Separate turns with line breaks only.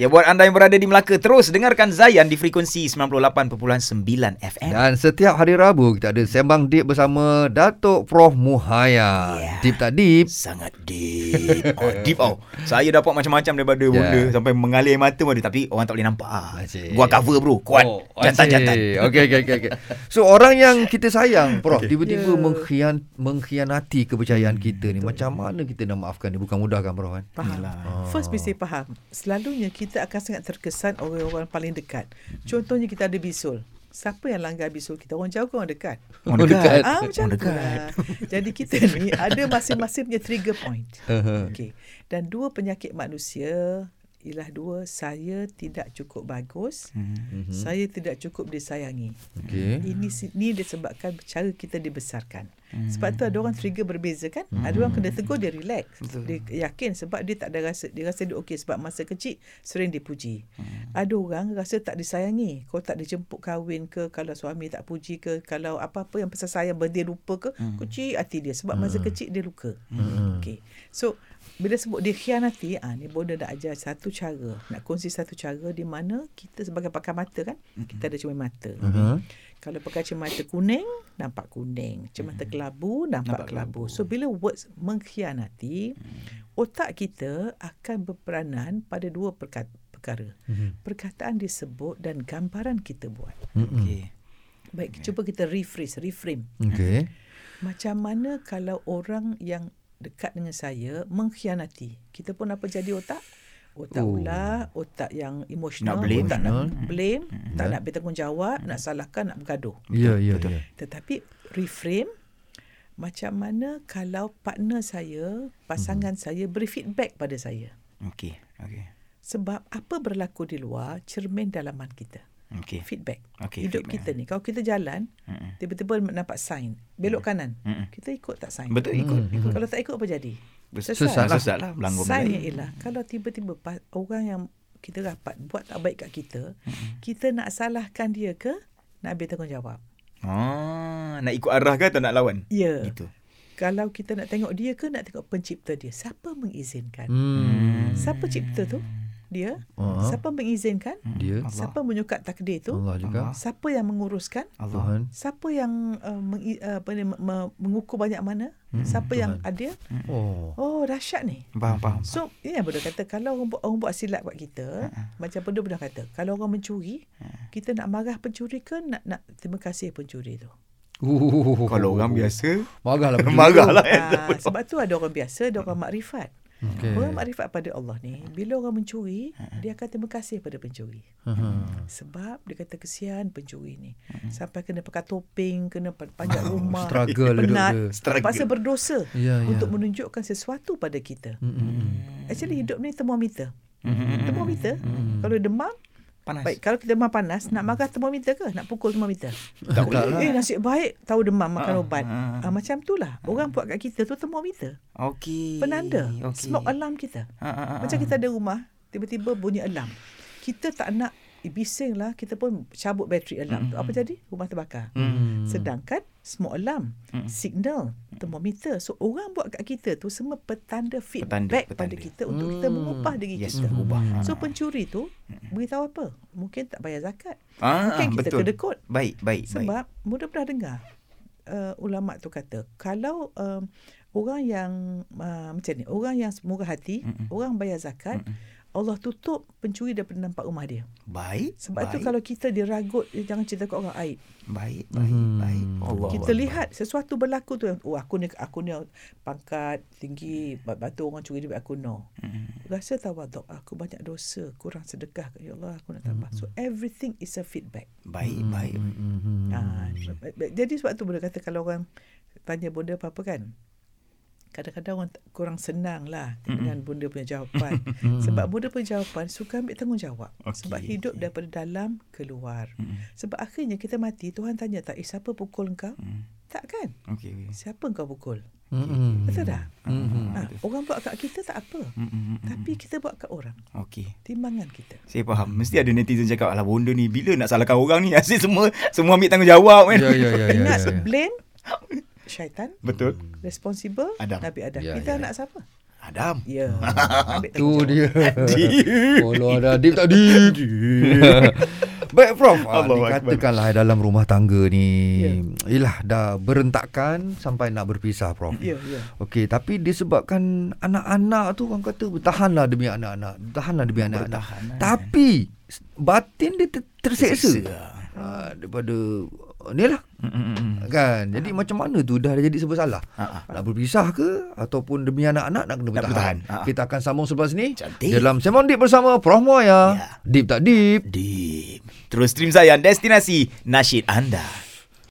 Ya buat anda yang berada di Melaka terus dengarkan Zayan di frekuensi 98.9 FM.
Dan setiap hari Rabu kita ada sembang deep bersama Datuk Prof Muhaya.
Yeah.
Deep tak deep?
Sangat deep. Oh, deep oh. Saya dapat macam-macam daripada yeah. benda sampai mengalir mata pun ada tapi orang tak boleh nampak ah. Gua cover bro, kuat.
Oh,
Jantan-jantan.
Okey okey okey okey. So orang yang kita sayang Prof
Okey.
tiba-tiba
Ya.
mengkhian mengkhianati kepercayaan kita ni. Macam mana kita nak maafkan ni? Bukan mudah kan Prof kan?
Faham.
Yalah.
First mesti faham. Selalunya kita akan sangat terkesan orang-orang paling dekat. Contohnya kita ada bisul. Siapa yang langgar bisul kita? Orang jauh ke orang dekat?
Orang dekat.
Ah macam
Orang
tu lah. Jadi kita ni ada masing-masing punya trigger point. Okey. Dan dua penyakit manusia ialah dua saya tidak cukup bagus,
Hmm.
mm-hmm. saya tidak cukup disayangi.
Okey.
Ini si- ni disebabkan cara kita dibesarkan. Sebab tu ada orang trigger berbeza kan. Ada orang kena tegur dia relax.
Betul.
Dia yakin sebab dia tak ada rasa dia rasa dia okey sebab masa kecil sering dipuji. Ada orang rasa tak disayangi. Kalau tak dijemput kahwin ke, kalau suami tak puji ke, kalau apa-apa yang pasal sayang dia lupa ke, kecil hati dia sebab masa kecil dia luka. Okey. So bila sebut dia khianati, ah ni Bonda nak ajar satu cara, nak kongsi satu cara di mana kita sebagai pakar mata kan, kita ada cermin mata.
Uh-huh.
Kalau pakai cermata kuning, nampak kuning. Cermata kelabu, nampak,
Nampak
kelabu.
kelabu.
So, bila words mengkhianati, otak kita akan berperanan pada dua perka- perkara.
Mhm.
Perkataan disebut dan gambaran kita buat.
Mm-mm.
Okey.
Baik, cuba kita rephrase, reframe.
Okey.
Macam mana kalau orang yang dekat dengan saya mengkhianati? Kita pun apa jadi otak? Otak
Oh.
ular, otak yang emosional,
Nak blame.
otak nak
Hmm.
blame, tak
Ya.
nak bertanggungjawab, nak salahkan, nak bergaduh.
Ya ya
Betul.
ya.
Tetapi reframe macam mana kalau partner saya, pasangan
Hmm.
saya beri feedback pada saya.
Okey. Okey.
Sebab apa berlaku di luar cermin dalaman kita.
Okey.
Feedback.
Okey,
Hidup
feedback.
kita ni kalau kita jalan
Mm-mm.
tiba-tiba nampak sign belok kanan.
Mm-mm.
Kita ikut tak sign?
Betul ikut.
Mm.
ikut.
Kalau tak ikut apa jadi?
Sesat
Sesat
lah.
lah.
Sesat lah. Melanggar benda.
ialah kalau tiba-tiba orang yang kita rapat buat tak baik kat kita, kita nak salahkan dia ke nak ambil tanggungjawab?
Ah, nak ikut arah ke atau nak lawan?
Ya.
Gitu.
Kalau kita nak tengok dia ke nak tengok pencipta dia? Siapa mengizinkan?
Hmm.
Siapa cipta tu? Dia.
Ah.
Siapa mengizinkan?
Dia.
Allah.
Siapa menyukat takdir tu?
Allah juga.
Allah.
Siapa yang menguruskan?
Allah.
Tuhan.
Siapa yang uh, meng, uh, apa ni, me- mengukur banyak mana? Siapa yang
Tuhan.
adil?
Oh.
Oh, dahsyat ni.
Faham, faham.
So, ini yang Buddha kata, kalau orang buat, orang buat silap kat kita, macam Buddha Buddha kata, kalau orang mencuri, kita nak marah pencuri ke nak nak terima kasih pencuri tu?
Uh.
Kalau orang biasa,
marahlah.
marahlah.
Ah, sebab tu ada orang biasa, ada orang makrifat.
Okey.
Orang makrifat pada Allah ni, bila orang mencuri, dia akan terima kasih pada pencuri.
Uh-huh.
Sebab dia kata kesian pencuri ni. Sampai kena pakai topeng, kena pa- panjat rumah,
Struggle hidup
penat, terpaksa berdosa
Ya, ya.
untuk menunjukkan sesuatu pada kita. Actually hidup ni termometer. Termometer. Kalau demam,
Panas.
baik. Kalau kita demam panas, nak marah termometer ke? Nak pukul termometer?
Tak boleh.
Eh nasib baik tahu demam makan
Ah,
ubat.
ah, ah.
Ah, macam tu lah. Orang buat kat kita tu termometer.
Okey.
Penanda.
Okey.
Smoke alarm kita.
Ah, ah, ah,
Macam kita ada rumah, tiba-tiba bunyi alarm. Kita tak nak bising lah, kita pun cabut bateri alarm tu. Apa jadi? Rumah terbakar.
Hmm.
Sedangkan smoke alarm,
Mm.
signal, termometer. So orang buat kat kita tu semua petanda
Petanda,
feedback pada
petanda.
kita untuk kita mengubah diri
Yes,
kita.
mengubah.
So
Ah.
pencuri tu beritahu apa? Mungkin tak bayar zakat.
Ah,
Mungkin kita
betul.
kedekut.
Baik, baik, baik.
Sebab mudah pernah dengar uh, ulama tu kata kalau um, orang yang uh, macam ni, orang yang murah hati,
Mm-mm.
orang bayar zakat, Allah tutup pencuri daripada nampak rumah dia.
Baik.
Sebab
baik,
tu kalau kita diragut, jangan cerita kat orang aib.
baik, baik,
Hmm.
baik. Allah
kita
Allah.
lihat sesuatu berlaku tu yang oh aku ni aku ni pangkat tinggi batu orang curi duit aku no.
Mm.
Rasa tawaduk aku banyak dosa, kurang sedekah ya Allah aku nak tambah. So everything is a feedback.
Baik, baik.
Mm-mm.
Ah, jadi sebab tu boleh kata kalau orang tanya bunda apa-apa kan. Kadang-kadang orang kurang senang lah dengan bunda punya jawapan. Sebab bunda punya jawapan suka ambil tanggungjawab.
Okey,
Sebab hidup
okey.
daripada dalam keluar.
Mm.
Sebab akhirnya kita mati, Tuhan tanya tak, eh siapa pukul kau?
Mm.
Tak kan?
Okey, okey.
Siapa kau pukul?
Mm-mm.
Betul tak?
Mm-mm.
Ha, orang buat kat kita tak apa.
Mm, mm, mm, mm.
Tapi kita buat kat orang.
Okey.
Timbangan kita.
Saya faham. Mesti ada netizen cakap, alah bonda ni bila nak salahkan orang ni? Asyik semua semua ambil tanggungjawab kan?
Ya, ya, ya, ya.
Ingat,
ya.
blame syaitan.
Betul.
Responsible
Adam.
Nabi Adam.
Ya,
kita
ya,
anak siapa?
Adam.
Ya. Ambil
Tu
tanggungjawab.
dia. Kalau ada deep tak deep. Baik Prof, ah,
Allahu
dikatakanlah dalam rumah tangga ni,
Ya.
yelah dah berentakkan sampai nak berpisah Prof.
Ya, ya.
Okey, tapi disebabkan anak-anak tu orang kata bertahanlah demi anak-anak, bertahanlah demi anak-anak.
Bertahan, eh.
Tapi batin dia ter- terseksa.
Terseksa.
Ha, daripada ni lah
Mm, mm, mm.
kan. Jadi macam mana tu dah jadi serba salah?
Ha.
Nak berpisah ke ataupun demi anak-anak nak kena bertahan.
bertahan. Ha.
Kita akan sambung selepas ni
Cantik.
dalam Sembang Deep bersama Prof Moya.
Ya.
Deep tak deep?
Deep. Terus stream saya destinasi nasyid anda.